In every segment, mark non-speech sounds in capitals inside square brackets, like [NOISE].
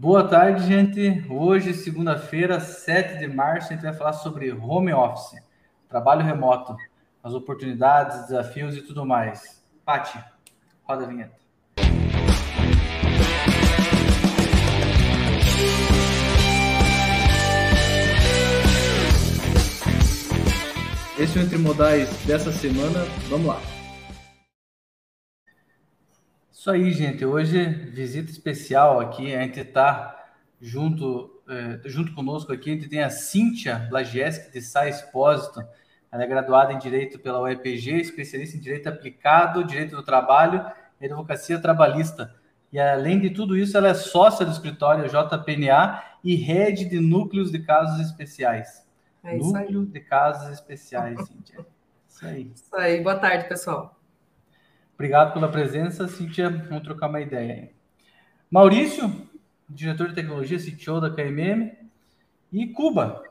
Boa tarde, gente. Hoje, segunda-feira, 7 de março, a gente vai falar sobre home office, trabalho remoto, as oportunidades, desafios e tudo mais. Pati, roda a vinheta. Esse é o Entre Modais dessa semana. Vamos lá. Isso aí, gente. Hoje, visita especial aqui. A gente está junto, é, junto conosco aqui. A gente tem a Cíntia Blagieski de Sá Expósito. Ela é graduada em Direito pela UEPG, especialista em Direito Aplicado, Direito do Trabalho e Advocacia Trabalhista. E, além de tudo isso, ela é sócia do escritório JPNA e rede de núcleos de casos especiais. É Núcleo de casos especiais, Cíntia. Isso aí. Isso aí. Boa tarde, pessoal. Obrigado pela presença, Cíntia. Vamos trocar uma ideia. Maurício, diretor de tecnologia, CTO da KMM. E Cuba.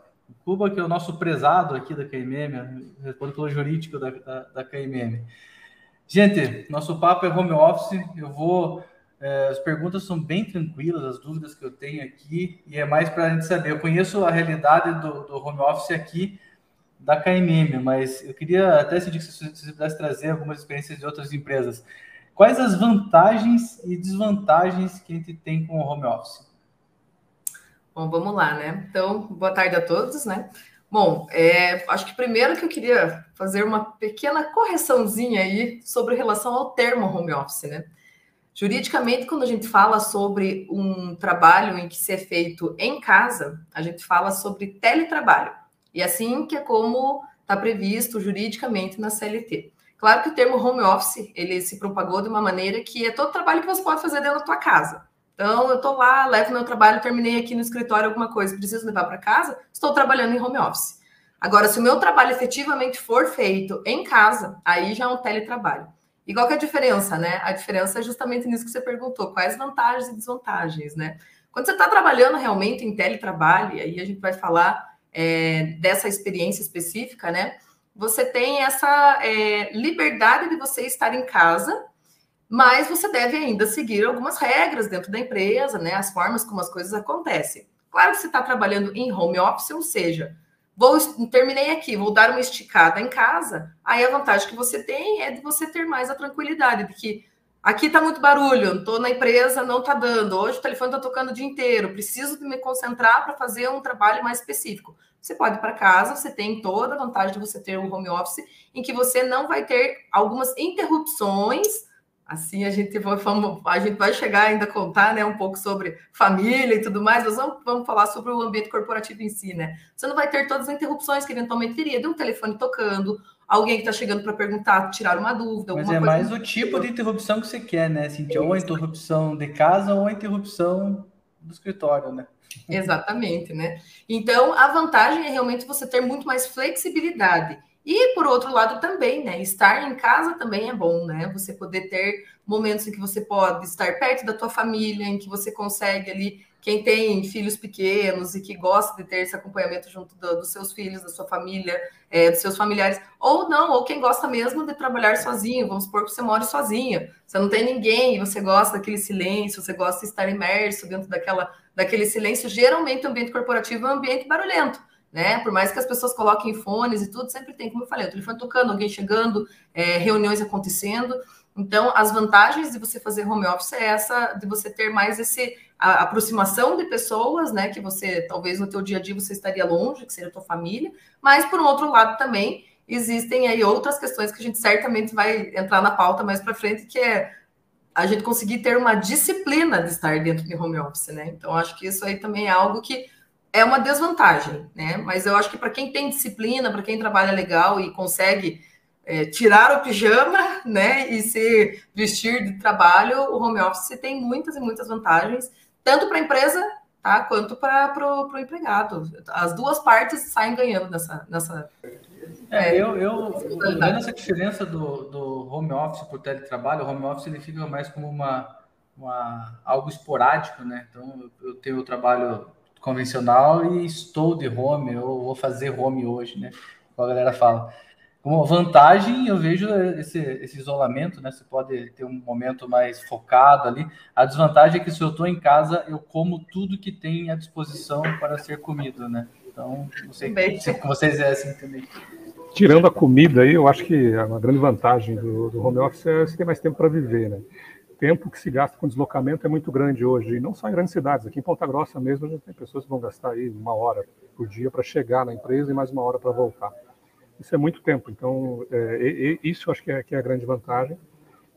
Cuba, que é o nosso prezado aqui da KMM, responde pelo jurídico da, da, da KMM. Gente, nosso papo é home office. Eu vou. É, as perguntas são bem tranquilas, as dúvidas que eu tenho aqui, e é mais para a gente saber. Eu conheço a realidade do, do home office aqui da KMM, mas eu queria até se você pudesse trazer algumas experiências de outras empresas. Quais as vantagens e desvantagens que a gente tem com o home office? Bom, vamos lá, né? Então, boa tarde a todos, né? Bom, é, acho que primeiro que eu queria fazer uma pequena correçãozinha aí sobre relação ao termo home office, né? Juridicamente, quando a gente fala sobre um trabalho em que se é feito em casa, a gente fala sobre teletrabalho. E assim que é como está previsto juridicamente na CLT. Claro que o termo home office, ele se propagou de uma maneira que é todo trabalho que você pode fazer dentro da tua casa. Então, eu estou lá, levo meu trabalho, terminei aqui no escritório alguma coisa, preciso levar para casa, estou trabalhando em home office. Agora, se o meu trabalho efetivamente for feito em casa, aí já é um teletrabalho. E qual que é a diferença, né? A diferença é justamente nisso que você perguntou, quais vantagens e desvantagens, né? Quando você está trabalhando realmente em teletrabalho, aí a gente vai falar é, dessa experiência específica, né? Você tem essa é, liberdade de você estar em casa, mas você deve ainda seguir algumas regras dentro da empresa, né? As formas como as coisas acontecem. Claro que você está trabalhando em home office, ou seja, vou terminei aqui, vou dar uma esticada em casa. Aí a vantagem que você tem é de você ter mais a tranquilidade de que Aqui está muito barulho, estou na empresa, não está dando. Hoje o telefone está tocando o dia inteiro, preciso de me concentrar para fazer um trabalho mais específico. Você pode ir para casa, você tem toda a vantagem de você ter um home office em que você não vai ter algumas interrupções. Assim a gente vai, a gente vai chegar ainda a contar né, um pouco sobre família e tudo mais, mas vamos, vamos falar sobre o ambiente corporativo em si, né? Você não vai ter todas as interrupções que eventualmente teria de um telefone tocando, alguém que está chegando para perguntar, tirar uma dúvida. Mas é mais o tipo de interrupção que você quer, né, Cintia? Ou a interrupção de casa ou a interrupção do escritório, né? Exatamente, né? Então, a vantagem é realmente você ter muito mais flexibilidade. E, por outro lado, também, né? Estar em casa também é bom, né? Você poder ter momentos em que você pode estar perto da tua família, em que você consegue ali quem tem filhos pequenos e que gosta de ter esse acompanhamento junto do, dos seus filhos, da sua família, é, dos seus familiares, ou não, ou quem gosta mesmo de trabalhar sozinho, vamos supor que você mora sozinho, você não tem ninguém, você gosta daquele silêncio, você gosta de estar imerso dentro daquela, daquele silêncio, geralmente o ambiente corporativo é um ambiente barulhento, né? Por mais que as pessoas coloquem fones e tudo, sempre tem, como eu falei, o telefone tocando, alguém chegando, é, reuniões acontecendo. Então, as vantagens de você fazer home office é essa, de você ter mais esse a aproximação de pessoas, né, que você talvez no teu dia a dia você estaria longe, que seria a tua família, mas por um outro lado também existem aí outras questões que a gente certamente vai entrar na pauta mais para frente, que é a gente conseguir ter uma disciplina de estar dentro de home office, né? Então acho que isso aí também é algo que é uma desvantagem, né? Mas eu acho que para quem tem disciplina, para quem trabalha legal e consegue é, tirar o pijama, [LAUGHS] né, e se vestir de trabalho, o home office tem muitas e muitas vantagens tanto para a empresa tá, quanto para o empregado. As duas partes saem ganhando nessa. nessa é, é, eu, eu vendo essa diferença do, do home office para o teletrabalho, o home office ele fica mais como uma, uma, algo esporádico, né? Então, eu tenho o trabalho convencional e estou de home, eu vou fazer home hoje, né? Como a galera fala. Como vantagem, eu vejo esse, esse isolamento, né? Você pode ter um momento mais focado ali. A desvantagem é que se eu estou em casa, eu como tudo que tem à disposição para ser comido, né? Então, não sei se [LAUGHS] vocês é assim também. Tirando a comida aí, eu acho que uma grande vantagem do, do home office é você ter mais tempo para viver, né? tempo que se gasta com deslocamento é muito grande hoje, e não só em grandes cidades. Aqui em Ponta Grossa mesmo, a gente tem pessoas que vão gastar aí uma hora por dia para chegar na empresa e mais uma hora para voltar. Isso é muito tempo, então é, isso eu acho que é, que é a grande vantagem.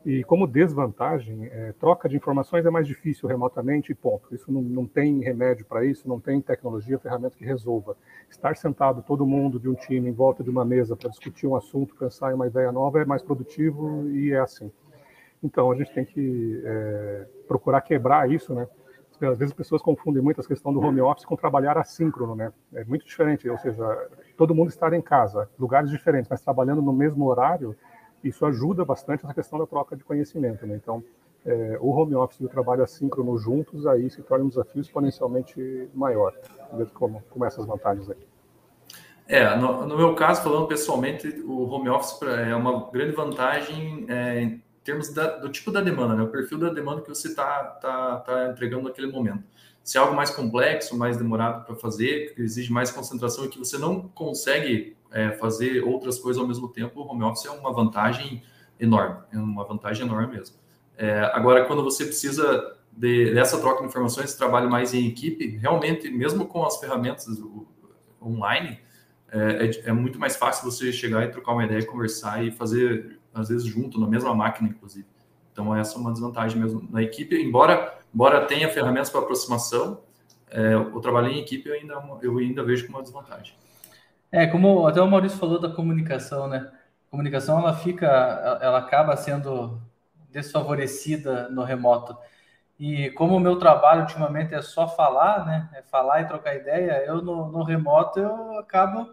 E como desvantagem, é, troca de informações é mais difícil remotamente e ponto. Isso não, não tem remédio para isso, não tem tecnologia, ferramenta que resolva. Estar sentado todo mundo de um time em volta de uma mesa para discutir um assunto, pensar em uma ideia nova é mais produtivo e é assim. Então, a gente tem que é, procurar quebrar isso, né? Às vezes as pessoas confundem muito a questão do home office com trabalhar assíncrono, né? É muito diferente, ou seja, todo mundo estar em casa, lugares diferentes, mas trabalhando no mesmo horário, isso ajuda bastante essa questão da troca de conhecimento, né? Então, é, o home office e o trabalho assíncrono juntos aí se torna um desafio exponencialmente maior. Vamos como, como essas vantagens aí. É, no, no, meu caso, falando pessoalmente, o home office é uma grande vantagem é, termos da, do tipo da demanda, né? o perfil da demanda que você está tá, tá entregando naquele momento. Se é algo mais complexo, mais demorado para fazer, que exige mais concentração e que você não consegue é, fazer outras coisas ao mesmo tempo, o home office é uma vantagem enorme, é uma vantagem enorme mesmo. É, agora, quando você precisa de, dessa troca de informações, trabalho mais em equipe, realmente, mesmo com as ferramentas online, é, é, é muito mais fácil você chegar e trocar uma ideia, conversar e fazer às vezes junto, na mesma máquina, inclusive. Então, essa é uma desvantagem mesmo na equipe, embora, embora tenha ferramentas para aproximação, é, o trabalho em equipe eu ainda, eu ainda vejo como uma desvantagem. É, como até o Maurício falou da comunicação, né? A comunicação, ela fica, ela acaba sendo desfavorecida no remoto. E como o meu trabalho ultimamente é só falar, né? É falar e trocar ideia, eu no, no remoto eu acabo,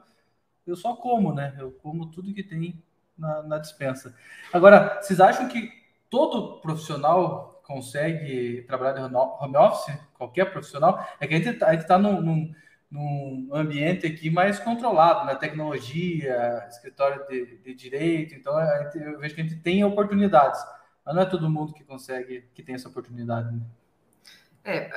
eu só como, né? Eu como tudo que tem na, na dispensa. Agora, vocês acham que todo profissional consegue trabalhar de home office? Qualquer profissional? É que a gente está tá num, num, num, ambiente aqui mais controlado, na né? tecnologia, escritório de, de direito, então gente, eu vejo que a gente tem oportunidades, mas não é todo mundo que consegue, que tem essa oportunidade. Né? É,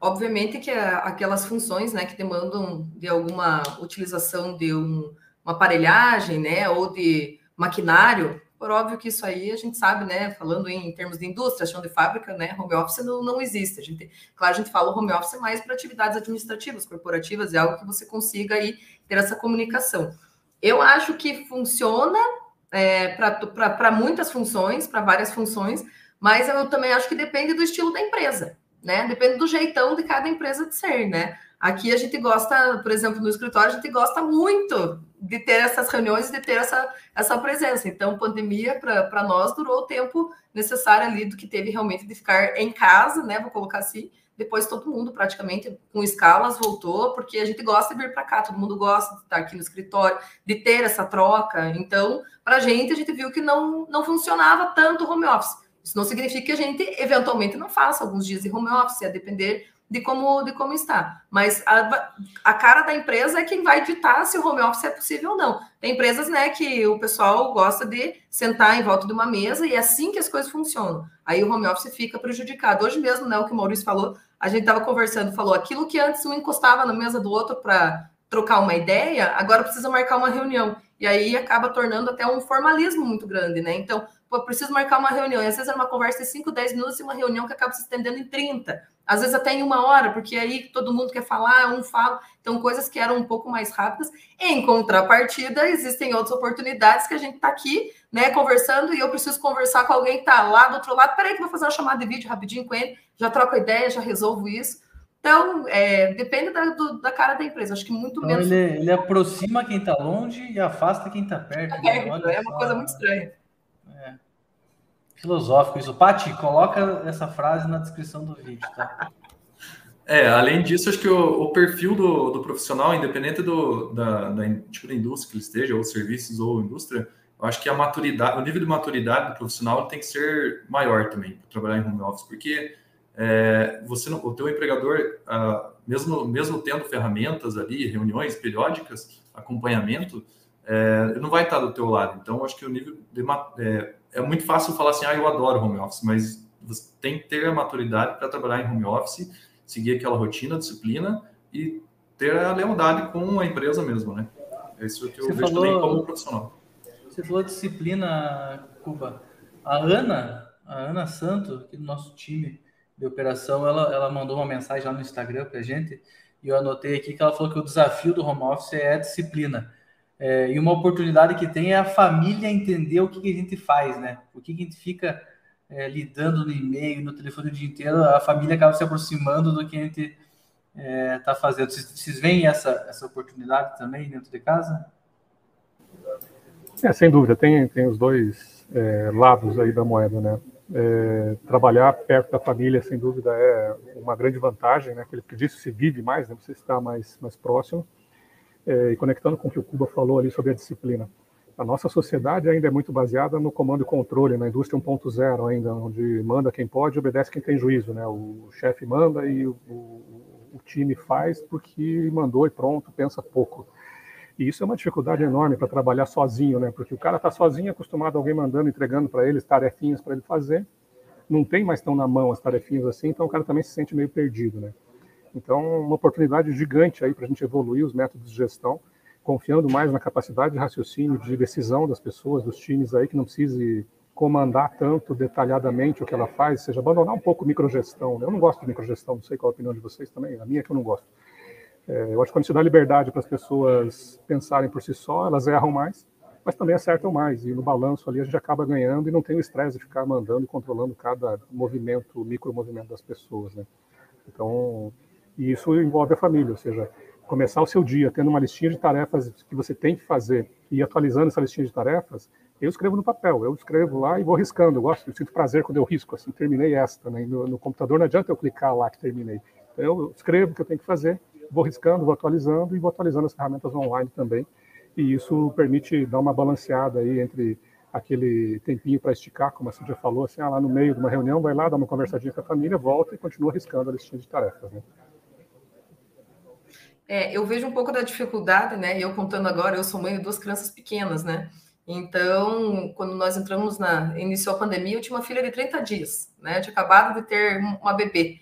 obviamente que aquelas funções né, que demandam de alguma utilização de um, uma aparelhagem, né, ou de maquinário, por óbvio que isso aí a gente sabe, né? Falando em termos de indústria, chão de fábrica, né? Home office não, não existe. A gente, claro, a gente fala home office mais para atividades administrativas, corporativas, é algo que você consiga aí ter essa comunicação. Eu acho que funciona é, para muitas funções, para várias funções, mas eu também acho que depende do estilo da empresa, né? Depende do jeitão de cada empresa de ser, né? Aqui a gente gosta, por exemplo, no escritório, a gente gosta muito de ter essas reuniões, de ter essa, essa presença. Então, pandemia, para nós, durou o tempo necessário ali do que teve realmente de ficar em casa, né? Vou colocar assim. Depois todo mundo praticamente com escalas voltou, porque a gente gosta de vir para cá, todo mundo gosta de estar aqui no escritório, de ter essa troca. Então, para a gente, a gente viu que não, não funcionava tanto o home office. Isso não significa que a gente eventualmente não faça alguns dias de home office, a depender de como, de como está. Mas a, a cara da empresa é quem vai ditar se o home office é possível ou não. Tem empresas né, que o pessoal gosta de sentar em volta de uma mesa e é assim que as coisas funcionam. Aí o home office fica prejudicado. Hoje mesmo, né, o que o Maurício falou, a gente estava conversando, falou aquilo que antes um encostava na mesa do outro para trocar uma ideia, agora precisa marcar uma reunião. E aí acaba tornando até um formalismo muito grande, né? Então, pô, preciso marcar uma reunião. E às vezes é uma conversa de 5, 10 minutos e uma reunião que acaba se estendendo em 30 às vezes até em uma hora, porque aí todo mundo quer falar, um fala. Então, coisas que eram um pouco mais rápidas. Em contrapartida, existem outras oportunidades que a gente está aqui, né, conversando, e eu preciso conversar com alguém que está lá do outro lado. Peraí, que eu vou fazer uma chamada de vídeo rapidinho com ele, já troco a ideia, já resolvo isso. Então, é, depende da, do, da cara da empresa. Acho que muito então, menos. Ele, ele aproxima quem está longe e afasta quem está perto. É, né? é uma coisa muito estranha. É filosófico isso. Pati, coloca essa frase na descrição do vídeo, tá? É, além disso, acho que o, o perfil do, do, profissional, independente do da, da, tipo de indústria que ele esteja, ou serviços ou indústria, eu acho que a maturidade, o nível de maturidade do profissional tem que ser maior também para trabalhar em home office, porque é, você, o teu empregador, ah, mesmo mesmo tendo ferramentas ali, reuniões periódicas, acompanhamento, é, não vai estar do teu lado. Então, acho que o nível de, é, é muito fácil falar assim, ah, eu adoro home office, mas você tem que ter a maturidade para trabalhar em home office, seguir aquela rotina, disciplina e ter a lealdade com a empresa mesmo, né? É isso que eu você vejo falou, também como profissional. Você falou disciplina, Cuba. A Ana, a Ana Santo, aqui do nosso time de operação, ela, ela mandou uma mensagem lá no Instagram para a gente e eu anotei aqui que ela falou que o desafio do home office é a disciplina. É, e uma oportunidade que tem é a família entender o que, que a gente faz, né? O que, que a gente fica é, lidando no e-mail, no telefone o dia inteiro, a família acaba se aproximando do que a gente está é, tá fazendo. Vocês, vocês veem essa, essa oportunidade também dentro de casa? É, sem dúvida, tem, tem os dois é, lados aí da moeda, né? É, trabalhar perto da família, sem dúvida, é uma grande vantagem, né? Aquele que disse se vive mais, né? Você está mais, mais próximo. É, e conectando com o que o Cuba falou ali sobre a disciplina. A nossa sociedade ainda é muito baseada no comando e controle, na indústria 1.0 ainda, onde manda quem pode obedece quem tem juízo, né? O chefe manda e o, o, o time faz porque mandou e pronto, pensa pouco. E isso é uma dificuldade enorme para trabalhar sozinho, né? Porque o cara está sozinho, acostumado a alguém mandando, entregando para ele tarefinhas para ele fazer. Não tem mais tão na mão as tarefinhas assim, então o cara também se sente meio perdido, né? Então, uma oportunidade gigante aí para a gente evoluir os métodos de gestão, confiando mais na capacidade de raciocínio, de decisão das pessoas, dos times aí, que não precise comandar tanto detalhadamente o que ela faz, seja abandonar um pouco microgestão. Né? Eu não gosto de microgestão, não sei qual a opinião de vocês também, a minha é que eu não gosto. É, eu acho que quando se dá liberdade para as pessoas pensarem por si só, elas erram mais, mas também acertam mais. E no balanço ali a gente acaba ganhando e não tem o estresse de ficar mandando e controlando cada movimento, micro movimento das pessoas. Né? Então, e isso envolve a família, ou seja, começar o seu dia tendo uma listinha de tarefas que você tem que fazer e atualizando essa listinha de tarefas, eu escrevo no papel, eu escrevo lá e vou riscando. Eu gosto, eu sinto prazer quando eu risco, assim, terminei esta, né? No, no computador não adianta eu clicar lá que terminei. Então, eu escrevo o que eu tenho que fazer vou riscando, vou atualizando e vou atualizando as ferramentas online também. E isso permite dar uma balanceada aí entre aquele tempinho para esticar, como a Cintia falou, assim, ah, lá no meio de uma reunião, vai lá, dá uma conversadinha com a família, volta e continua riscando a listinha de tarefas. Né? É, eu vejo um pouco da dificuldade, né? Eu contando agora, eu sou mãe de duas crianças pequenas, né? Então, quando nós entramos na iniciou a pandemia, eu tinha uma filha de 30 dias, né? Eu tinha acabado de ter uma bebê.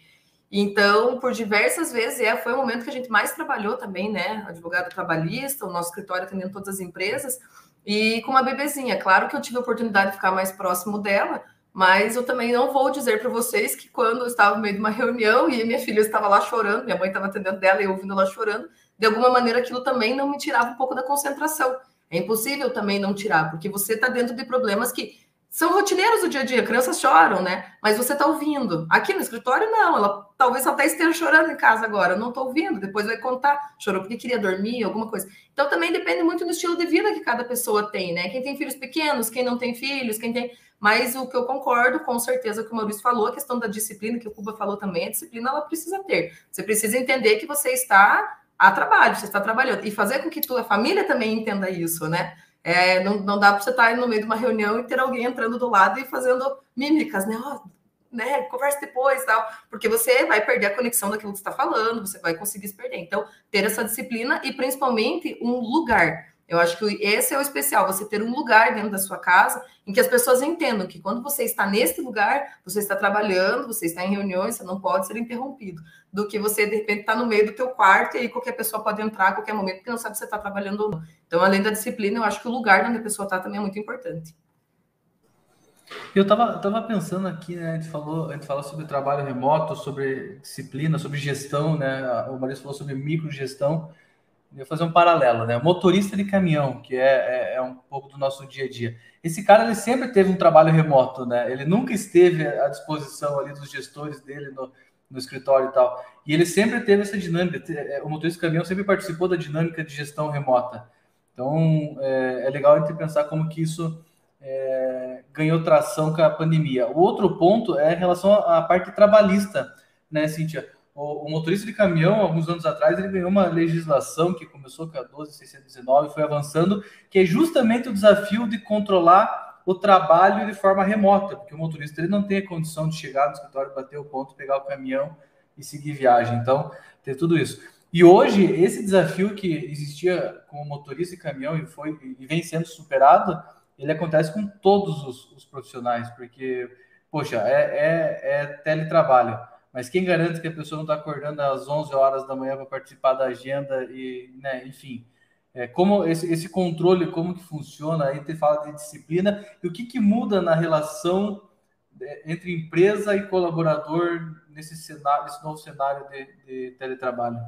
Então, por diversas vezes, é, foi o momento que a gente mais trabalhou também, né? Advogado trabalhista, o nosso escritório atendendo todas as empresas, e com uma bebezinha. Claro que eu tive a oportunidade de ficar mais próximo dela, mas eu também não vou dizer para vocês que quando eu estava no meio de uma reunião e minha filha estava lá chorando, minha mãe estava atendendo dela e eu ouvindo ela chorando, de alguma maneira aquilo também não me tirava um pouco da concentração. É impossível também não tirar, porque você está dentro de problemas que são rotineiros do dia a dia, crianças choram, né? Mas você está ouvindo. Aqui no escritório, não. Ela talvez até esteja chorando em casa agora. Eu não estou ouvindo. Depois vai contar. Chorou porque queria dormir, alguma coisa. Então também depende muito do estilo de vida que cada pessoa tem, né? Quem tem filhos pequenos, quem não tem filhos, quem tem. Mas o que eu concordo, com certeza, que o Maurício falou, a questão da disciplina, que o Cuba falou também, a disciplina ela precisa ter. Você precisa entender que você está a trabalho, você está trabalhando. E fazer com que tua família também entenda isso, né? É, não, não dá para você estar tá no meio de uma reunião e ter alguém entrando do lado e fazendo mímicas, né? Oh, né? Conversa depois tal, porque você vai perder a conexão daquilo que está falando, você vai conseguir se perder. Então, ter essa disciplina e principalmente um lugar. Eu acho que esse é o especial, você ter um lugar dentro da sua casa em que as pessoas entendam que quando você está nesse lugar, você está trabalhando, você está em reuniões, você não pode ser interrompido, do que você de repente está no meio do teu quarto e aí qualquer pessoa pode entrar a qualquer momento porque não sabe se você está trabalhando ou não. Então, além da disciplina, eu acho que o lugar onde a pessoa está também é muito importante. Eu estava tava pensando aqui, né? A gente falou, a gente falou sobre trabalho remoto, sobre disciplina, sobre gestão, né? O Maurício falou sobre microgestão. Eu fazer um paralelo, né? Motorista de caminhão, que é, é, é, um pouco do nosso dia a dia. Esse cara, ele sempre teve um trabalho remoto, né? Ele nunca esteve à disposição ali dos gestores dele no, no escritório e tal. E ele sempre teve essa dinâmica. É, o motorista de caminhão sempre participou da dinâmica de gestão remota. Então, é, é legal a gente pensar como que isso é, ganhou tração com a pandemia. O outro ponto é em relação à parte trabalhista, né, Cíntia? O, o, motorista de caminhão, alguns anos atrás, ele ganhou uma legislação que começou com a 12619 foi avançando, que é justamente o desafio de controlar o trabalho de forma remota, porque o motorista ele não tem a condição de chegar no escritório, bater o ponto, pegar o caminhão e seguir viagem. Então, tem tudo isso. E hoje, esse desafio que existia com o motorista e caminhão e, foi, e vem sendo superado, ele acontece com todos os, os profissionais, porque, poxa, é, é, é, teletrabalho, mas quem garante que a pessoa não está acordando às 11 horas da manhã para participar da agenda e, né, enfim, é, como esse, esse controle, como que funciona, aí te fala de disciplina, e o que, que muda na relação é, entre empresa e colaborador nesse cenário, nesse novo cenário de, de teletrabalho?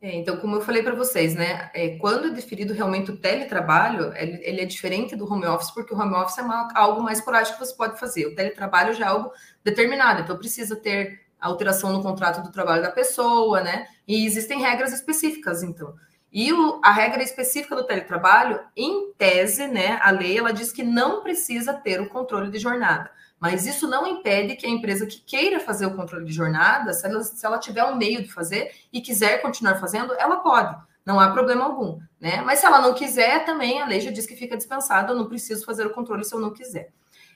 É, então, como eu falei para vocês, né, é, quando é definido realmente o teletrabalho, ele, ele, é diferente do home office, porque o home office é uma, algo mais esporádico que você pode fazer. O teletrabalho já é algo determinado, então precisa ter alteração no contrato do trabalho da pessoa, né? E existem regras específicas, então. E o, a regra específica do teletrabalho, em tese, né, a lei ela diz que não precisa ter o controle de jornada. Mas isso não impede que a empresa que queira fazer o controle de jornada, se ela, se ela tiver um meio de fazer e quiser continuar fazendo, ela pode, não há problema algum, né? Mas se ela não quiser, também a lei já diz que fica dispensada, eu não preciso fazer o controle se eu não quiser.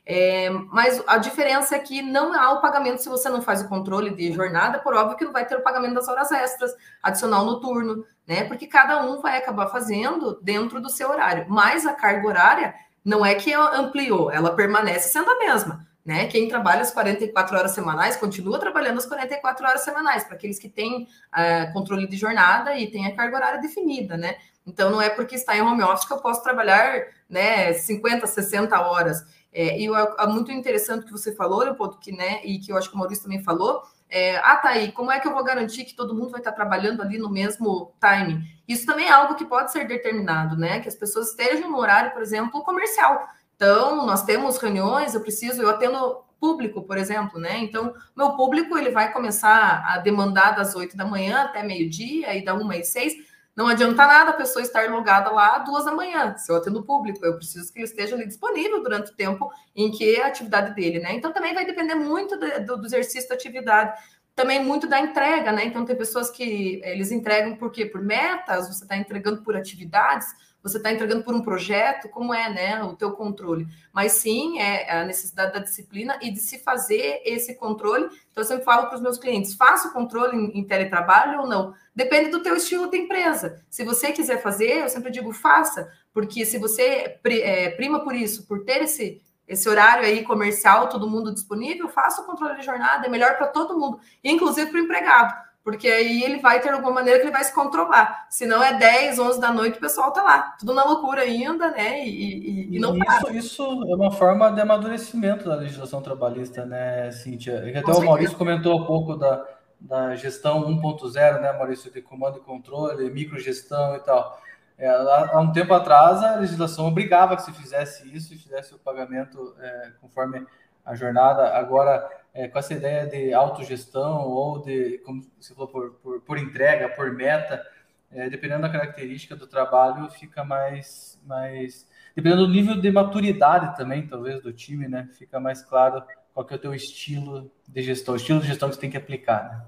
É, mas a diferença é que não há o pagamento se você não faz o controle de jornada, por óbvio que não vai ter o pagamento das horas extras, adicional noturno, né? Porque cada um vai acabar fazendo dentro do seu horário. Mas a carga horária não é que ampliou, ela permanece sendo a mesma. Né? Quem trabalha as 44 horas semanais continua trabalhando as 44 horas semanais, para aqueles que têm uh, controle de jornada e têm a carga horária definida, né? Então não é porque está em home office que eu posso trabalhar né, 50, 60 horas. É, e é muito interessante que você falou, Leopoldo, que, né, e que eu acho que o Maurício também falou. É, ah, tá aí, como é que eu vou garantir que todo mundo vai estar trabalhando ali no mesmo time? Isso também é algo que pode ser determinado, né? Que as pessoas estejam no horário, por exemplo, comercial. Então, nós temos reuniões, eu preciso, eu atendo público, por exemplo, né? Então, meu público ele vai começar a demandar das 8 da manhã até meio-dia e da 1 às 6. Não adianta nada a pessoa estar logada lá às duas da manhã. Se eu atendo público, eu preciso que ele esteja ali disponível durante o tempo em que é a atividade dele, né? Então, também vai depender muito do, do exercício da atividade também muito da entrega, né? Então tem pessoas que eles entregam por quê? Por metas, você está entregando por atividades, você está entregando por um projeto, como é né, o teu controle. Mas sim, é a necessidade da disciplina e de se fazer esse controle. Então, eu sempre falo para os meus clientes, faça o controle em, em, teletrabalho ou não. Depende do teu estilo de empresa. Se você quiser fazer, eu sempre digo, faça. Porque se você é, prima por isso, por ter esse, esse horário aí comercial, todo mundo disponível, faça o controle de jornada, é melhor para todo mundo, inclusive para o empregado porque aí ele vai ter alguma maneira que ele vai se controlar. Se não é 10, 11 da noite, o pessoal tá lá, tudo na loucura ainda, né? E, e, e não isso, isso é uma forma de amadurecimento da legislação trabalhista, né, Cíntia? É até o Maurício comentou um pouco da, da gestão 1.0, né, Maurício, de comando e controle, microgestão e tal. É, há um tempo atrás, a legislação obrigava que se fizesse isso e fizesse o pagamento é, conforme a jornada. Agora, é, com essa ideia de autogestão ou de, como você falou, por, por, por entrega, por meta, é, dependendo da característica do trabalho, fica mais, mais. Dependendo do nível de maturidade também, talvez, do time, né? Fica mais claro qual que é o teu estilo de gestão, o estilo de gestão que você tem que aplicar, né?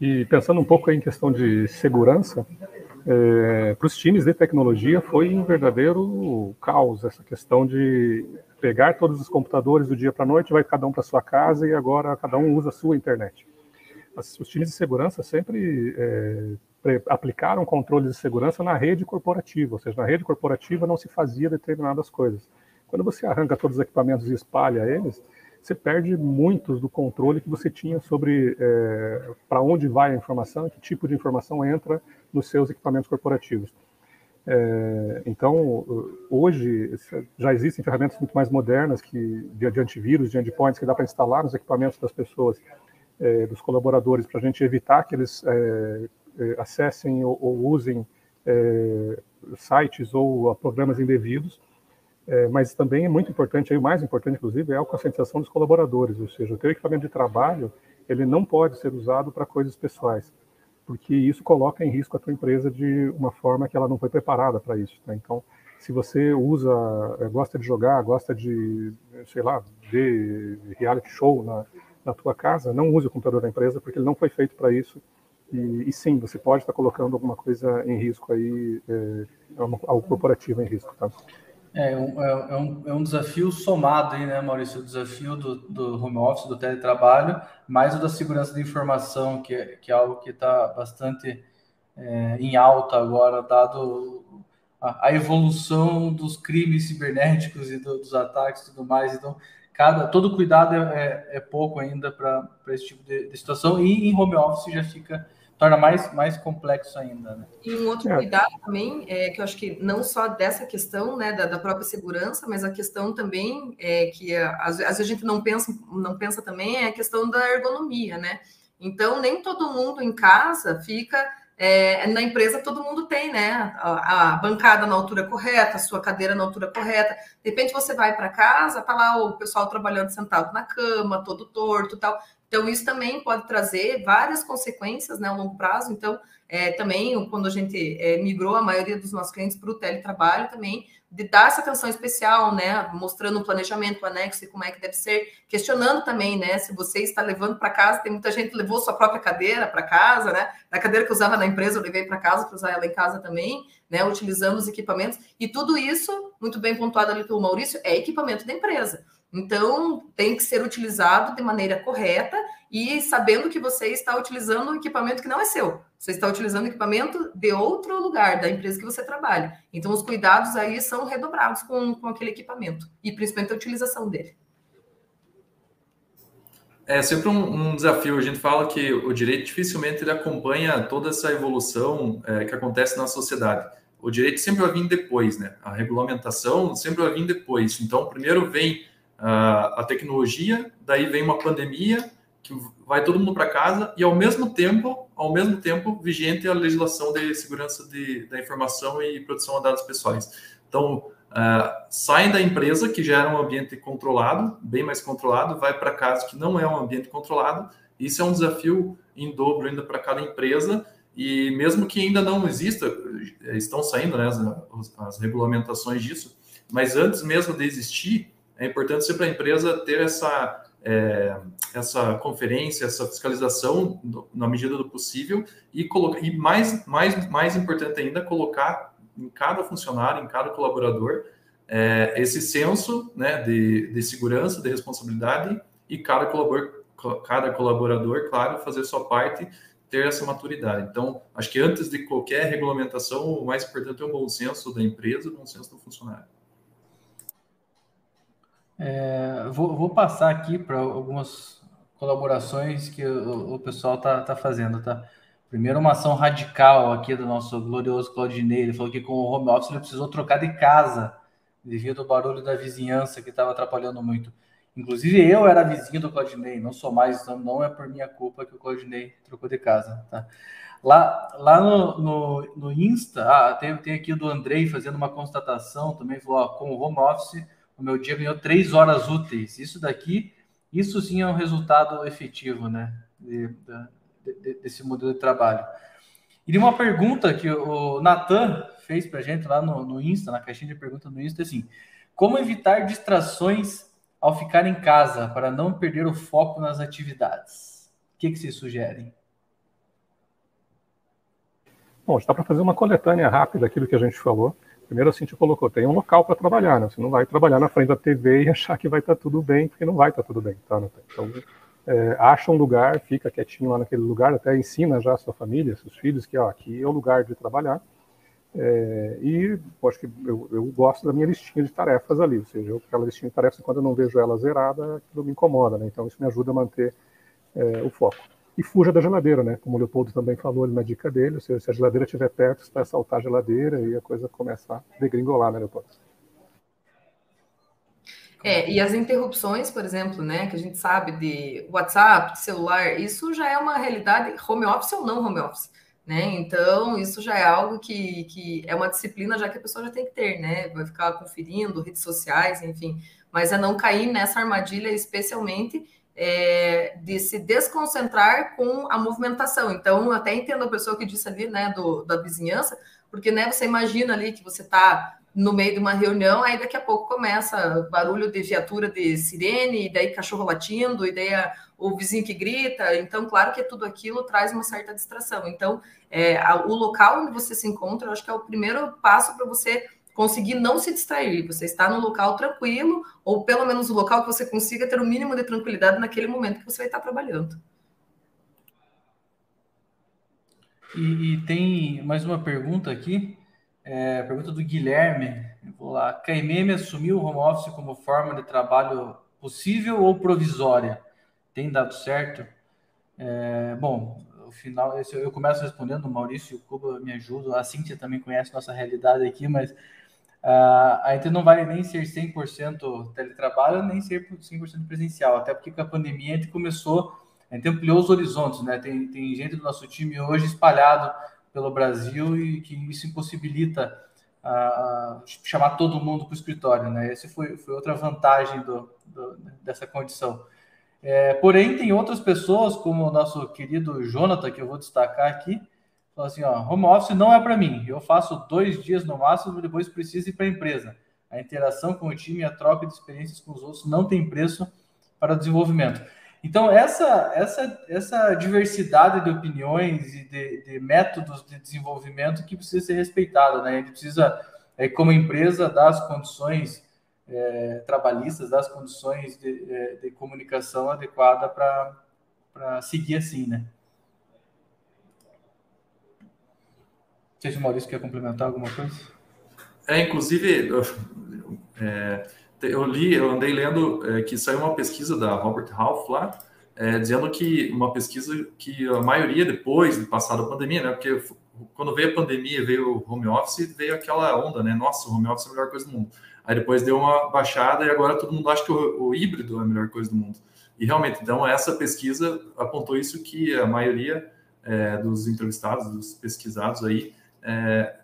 E pensando um pouco em questão de segurança, é, para os times de tecnologia foi um verdadeiro caos essa questão de pegar todos os computadores do dia para a noite, vai cada um para sua casa e agora cada um usa a sua internet. Os times de segurança sempre é, aplicaram controles de segurança na rede corporativa, ou seja, na rede corporativa não se fazia determinadas coisas. Quando você arranca todos os equipamentos e espalha eles, você perde muitos do controle que você tinha sobre é, para onde vai a informação, que tipo de informação entra nos seus equipamentos corporativos. É, então, hoje já existem ferramentas muito mais modernas que de, de antivírus, de endpoints que dá para instalar nos equipamentos das pessoas, é, dos colaboradores, para a gente evitar que eles é, é acessem ou, ou usem é, sites ou programas indevidos. É, mas também é muito importante, aí, o mais importante, inclusive, é a conscientização dos colaboradores, ou seja, o teu equipamento de trabalho ele não pode ser usado para coisas pessoais porque isso coloca em risco a tua empresa de uma forma que ela não foi preparada para isso. Tá? Então, se você usa, eh, gosta de jogar, gosta de, sei lá, ver reality show na, na tua casa, não use o computador da empresa, porque ele não foi feito para isso. E, e, sim, você pode estar colocando alguma coisa em risco aí, é, algo corporativo em risco. Tá? É um, é, é, um, é um desafio somado aí, né, Maurício? O desafio do, do home office, do teletrabalho, mais o da segurança da informação, que é, que é algo que está bastante é, em alta agora, dado a, a, evolução dos crimes cibernéticos e do, dos ataques e tudo mais. Então, cada, todo cuidado é, é, é pouco ainda para esse tipo de, de situação, e em home office já fica torna mais, mais complexo ainda. Né? E um outro é. cuidado também, é, que eu acho que não só dessa questão né, da, da própria segurança, mas a questão também é que às, vezes a gente não pensa, não pensa também é a questão da ergonomia, né? Então, nem todo mundo em casa fica. É, na empresa todo mundo tem, né? A, a, bancada na altura correta, a sua cadeira na altura correta. De repente você vai para casa, tá lá o pessoal trabalhando sentado na cama, todo torto, tal. Então, isso também pode trazer várias consequências né, a longo prazo. Então, é, também, quando a gente é, migrou a maioria dos nossos clientes para o teletrabalho, também de dar essa atenção especial, né, mostrando o planejamento, o anexo e como é que deve ser, questionando também, né, se você está levando para casa, tem muita gente que levou sua própria cadeira para casa, né, a cadeira que usava na empresa eu levei para casa para usar ela em casa também, né, utilizando os equipamentos, e tudo isso, muito bem pontuado ali pelo Maurício, é equipamento da empresa. Então, tem que ser utilizado de maneira correta e sabendo que você está utilizando um equipamento que não é seu. Você está utilizando equipamento de outro lugar, da empresa que você trabalha. Então, os cuidados aí são redobrados com, com aquele equipamento e principalmente a utilização dele. É sempre um, um, desafio. A gente fala que o direito dificilmente ele acompanha toda essa evolução é, que acontece na sociedade. O direito sempre vai vir depois, né? A regulamentação sempre vai vir depois. Então, primeiro vem a tecnologia, daí vem uma pandemia que vai todo mundo para casa e ao mesmo tempo, ao mesmo tempo vigente a legislação de segurança de, da informação e proteção a dados pessoais. Então uh, saem da empresa que já era um ambiente controlado, bem mais controlado, vai para casa que não é um ambiente controlado. Isso é um desafio em dobro ainda para cada empresa e mesmo que ainda não exista, estão saindo né, as, as regulamentações disso, mas antes mesmo de existir é importante sempre a empresa ter essa, é, essa conferência, essa fiscalização na medida do possível e e mais, mais, mais importante ainda colocar em cada funcionário, em cada colaborador é, esse senso né, de, de segurança, de responsabilidade e cada colaborador, cada colaborador, claro, fazer sua parte, ter essa maturidade. Então, acho que antes de qualquer regulamentação, o mais importante é o bom senso da empresa, o bom senso do funcionário. É, vou, vou, passar aqui para algumas colaborações que o, o pessoal está tá fazendo, tá? Primeiro, uma ação radical aqui do nosso glorioso Claudinei. Ele falou que com o home office ele precisou trocar de casa devido ao barulho da vizinhança que estava atrapalhando muito. Inclusive, eu era vizinho do Claudinei, não sou mais, então não é por minha culpa que o Claudinei trocou de casa, tá? Lá, lá no, no, no Insta, ah, tem, tem aqui o do Andrei fazendo uma constatação também, falou, ó, com o home office o meu dia ganhou três horas úteis. Isso daqui, isso sim é um resultado efetivo, né? De, de, desse modelo de trabalho. E uma pergunta que o Natan fez para a gente lá no, no Insta, na caixinha de perguntas no Insta, assim: como evitar distrações ao ficar em casa para não perder o foco nas atividades? O que, que vocês sugerem? Bom, está para fazer uma coletânea rápida daquilo que a gente falou. Primeiro, assim, te colocou, tem um local para trabalhar, né? Você não vai trabalhar na frente da TV [LAUGHS] e achar que vai estar tá tudo bem, porque não vai estar tá tudo bem, tá? Então, é, acha um lugar, fica quietinho lá naquele lugar, até ensina já a sua família, seus filhos, que ó, aqui é o lugar de trabalhar. É, e acho que eu, eu, gosto da minha listinha de tarefas ali, ou seja, eu, aquela listinha de tarefas, quando eu não vejo ela zerada, aquilo me incomoda, né? Então, isso me ajuda a manter é, o foco e fuja da geladeira, né? Como o Leopoldo também falou na dica dele, se, a geladeira estiver perto, você vai saltar a geladeira e a coisa começa a degringolar, né, Leopoldo? É, e as interrupções, por exemplo, né, que a gente sabe de WhatsApp, de celular, isso já é uma realidade, home office ou não home office, né? Então, isso já é algo que, que é uma disciplina já que a pessoa já tem que ter, né? Vai ficar conferindo redes sociais, enfim, mas é não cair nessa armadilha, especialmente é, de se desconcentrar com a movimentação. Então, até entendo a pessoa que disse ali, né, do, da vizinhança, porque, né, você imagina ali que você está no meio de uma reunião, aí daqui a pouco começa barulho de viatura de sirene, e daí cachorro latindo, e daí a, o vizinho que grita. Então, claro que tudo aquilo traz uma certa distração. Então, é, a, o local onde você se encontra, eu acho que é o primeiro passo para você conseguir não se distrair. Você está no local tranquilo, ou pelo menos o local que você consiga ter o mínimo de tranquilidade naquele momento que você vai estar trabalhando. E, e tem mais uma pergunta aqui, é, pergunta do Guilherme. Vou lá. KMM assumiu o home office como forma de trabalho possível ou provisória? Tem dado certo? É, bom, o final, eu começo respondendo, o Maurício e o Cuba me ajudam, a Cíntia também conhece nossa realidade aqui, mas a gente não vai nem ser 100% teletrabalho, nem ser 100% presencial, até porque com a pandemia a gente começou, a gente ampliou os horizontes, né? Tem, tem gente do nosso time hoje espalhado pelo Brasil e que isso impossibilita uh, chamar todo mundo para o escritório, né? Essa foi, foi outra vantagem do, do, dessa condição. É, porém, tem outras pessoas, como o nosso querido Jonathan, que eu vou destacar aqui, falou assim: ó, home office não é para mim. Eu faço dois dias no máximo, depois preciso ir para a empresa. A interação com o time a troca de experiências com os outros não tem preço para o desenvolvimento. Então, essa, essa, essa diversidade de opiniões e de, de métodos de desenvolvimento que precisa ser respeitada, né? A gente precisa, é, como empresa, dar as condições é, trabalhistas, das condições de, é, de comunicação adequada para seguir assim, né? Sei se o Maurício quer complementar alguma coisa. É, inclusive, eu, é, eu li, eu andei lendo é, que saiu uma pesquisa da Robert Half lá, é, dizendo que uma pesquisa que a maioria depois de passar a pandemia, né? Porque quando veio a pandemia, veio o home office, veio aquela onda, né? Nossa, o home office é a melhor coisa do mundo. Aí depois deu uma baixada e agora todo mundo acha que o, o híbrido é a melhor coisa do mundo. E realmente, então, essa pesquisa apontou isso que a maioria é, dos entrevistados, dos pesquisados aí, é,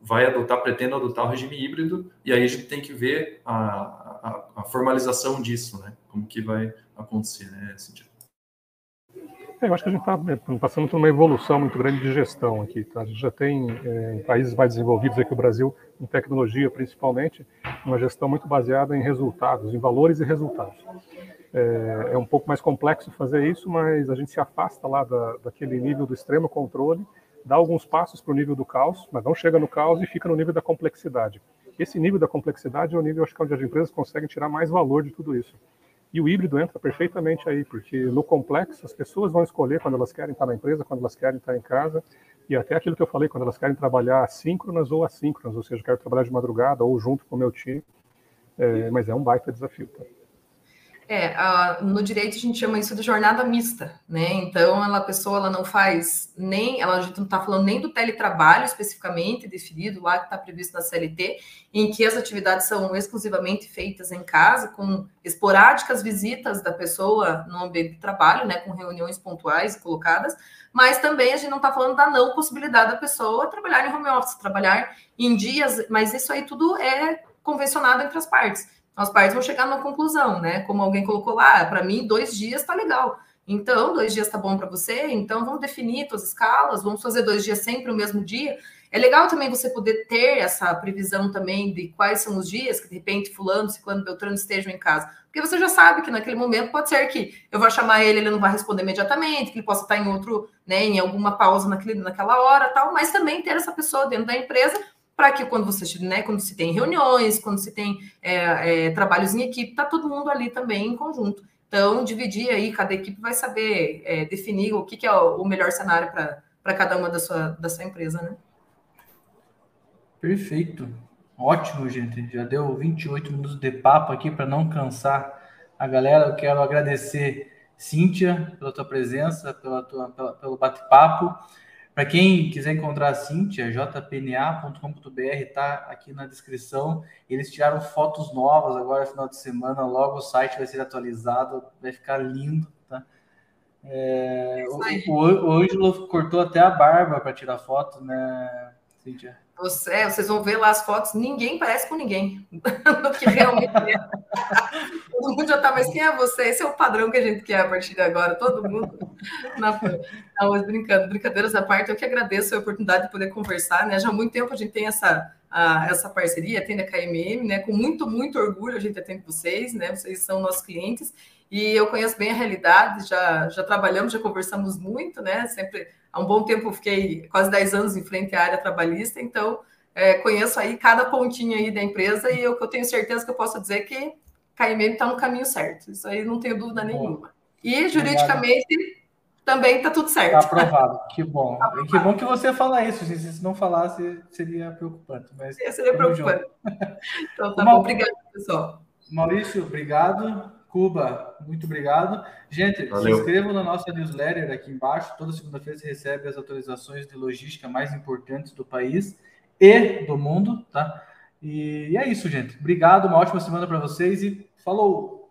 vai adotar, pretende adotar o regime híbrido, e aí a gente tem que ver a, a, a formalização disso, né? Como que vai acontecer, né, Cintia? É, eu acho que a gente está é, passando por uma evolução muito grande de gestão aqui. Tá? A gente já tem, é, em países mais desenvolvidos aqui, o Brasil, em tecnologia principalmente, uma gestão muito baseada em resultados, em valores e resultados. É, é um pouco mais complexo fazer isso, mas a gente se afasta lá da, daquele nível do extremo controle, dá alguns passos para o nível do caos, mas não chega no caos e fica no nível da complexidade. Esse nível da complexidade é o nível, acho que, onde as empresas conseguem tirar mais valor de tudo isso. E o híbrido entra perfeitamente aí, porque no complexo as pessoas vão escolher quando elas querem estar na empresa, quando elas querem estar em casa, e até aquilo que eu falei, quando elas querem trabalhar síncronas ou assíncronas, ou seja, quero trabalhar de madrugada ou junto com o meu time, é, mas é um baita desafio. Tá? É, a, no direito a gente chama isso de jornada mista, né? Então, ela, a pessoa ela não faz nem, ela, a gente não está falando nem do teletrabalho especificamente definido lá que está previsto na CLT, em que as atividades são exclusivamente feitas em casa, com esporádicas visitas da pessoa no ambiente de trabalho, né? Com reuniões pontuais colocadas, mas também a gente não está falando da não possibilidade da pessoa trabalhar em home office, trabalhar em dias, mas isso aí tudo é convencionado entre as partes as partes vão chegar numa conclusão, né? Como alguém colocou lá, para mim, dois dias está legal. Então, dois dias está bom para você, então vamos definir suas escalas, vamos fazer dois dias sempre o mesmo dia. É legal também você poder ter essa previsão também de quais são os dias que de repente fulano, ciclano, beltrano estejam em casa. Porque você já sabe que naquele momento pode ser que eu vou chamar ele, ele não vai responder imediatamente, que ele possa estar em outro, né, em alguma pausa naquele, naquela hora, tal, mas também ter essa pessoa dentro da empresa para que quando você, né, quando se tem reuniões, quando se tem é, é, trabalhos em equipe, tá todo mundo ali também em conjunto. Então, dividir aí, cada equipe vai saber é, definir o que, que, é o melhor cenário para cada uma da sua, da sua empresa, né? Perfeito. Ótimo, gente. Já deu 28 minutos de papo aqui para não cansar a galera. Eu quero agradecer, Cíntia, pela tua presença, pela tua, pela, pelo bate-papo. Para quem quiser encontrar a Cintia, jpna.com.br está aqui na descrição. Eles tiraram fotos novas agora, final de semana. Logo o site vai ser atualizado, vai ficar lindo. Tá? É, o, o, o Ângelo cortou até a barba para tirar foto, né, Cintia? Você, é, vocês vão ver lá as fotos, ninguém parece com ninguém. [LAUGHS] no que realmente é. [LAUGHS] todo mundo já tá, mas quem é você? Esse é o padrão que a gente quer a partir de agora, todo mundo. [LAUGHS] Na... Não, mas brincando, brincadeiras à parte, eu que agradeço a oportunidade de poder conversar, né? Já há muito tempo a gente tem essa, a, essa parceria, tem a KMM, né? Com muito, muito orgulho a gente atende vocês, né? Vocês são nossos clientes e eu conheço bem a realidade, já, já trabalhamos, já conversamos muito, né? Sempre há um bom tempo, fiquei quase 10 anos em frente à área trabalhista, então é, conheço aí cada pontinho aí da empresa e eu, eu tenho certeza que eu posso dizer que KMM está no caminho certo. Isso aí não tenho dúvida nenhuma. E juridicamente Obrigado. também está tudo certo. Está aprovado. Que bom. Tá que bom que você fala isso. Se não falasse, seria preocupante. Mas seria preocupante. [LAUGHS] então tá Uma... bom. Obrigado, pessoal. Maurício, obrigado. Cuba, muito obrigado. Gente, Valeu. se inscrevam na nossa newsletter aqui embaixo. Toda segunda-feira você recebe as atualizações de logística mais importantes do país e do mundo, tá? E, e é isso, gente. Obrigado, uma ótima semana para vocês e falou!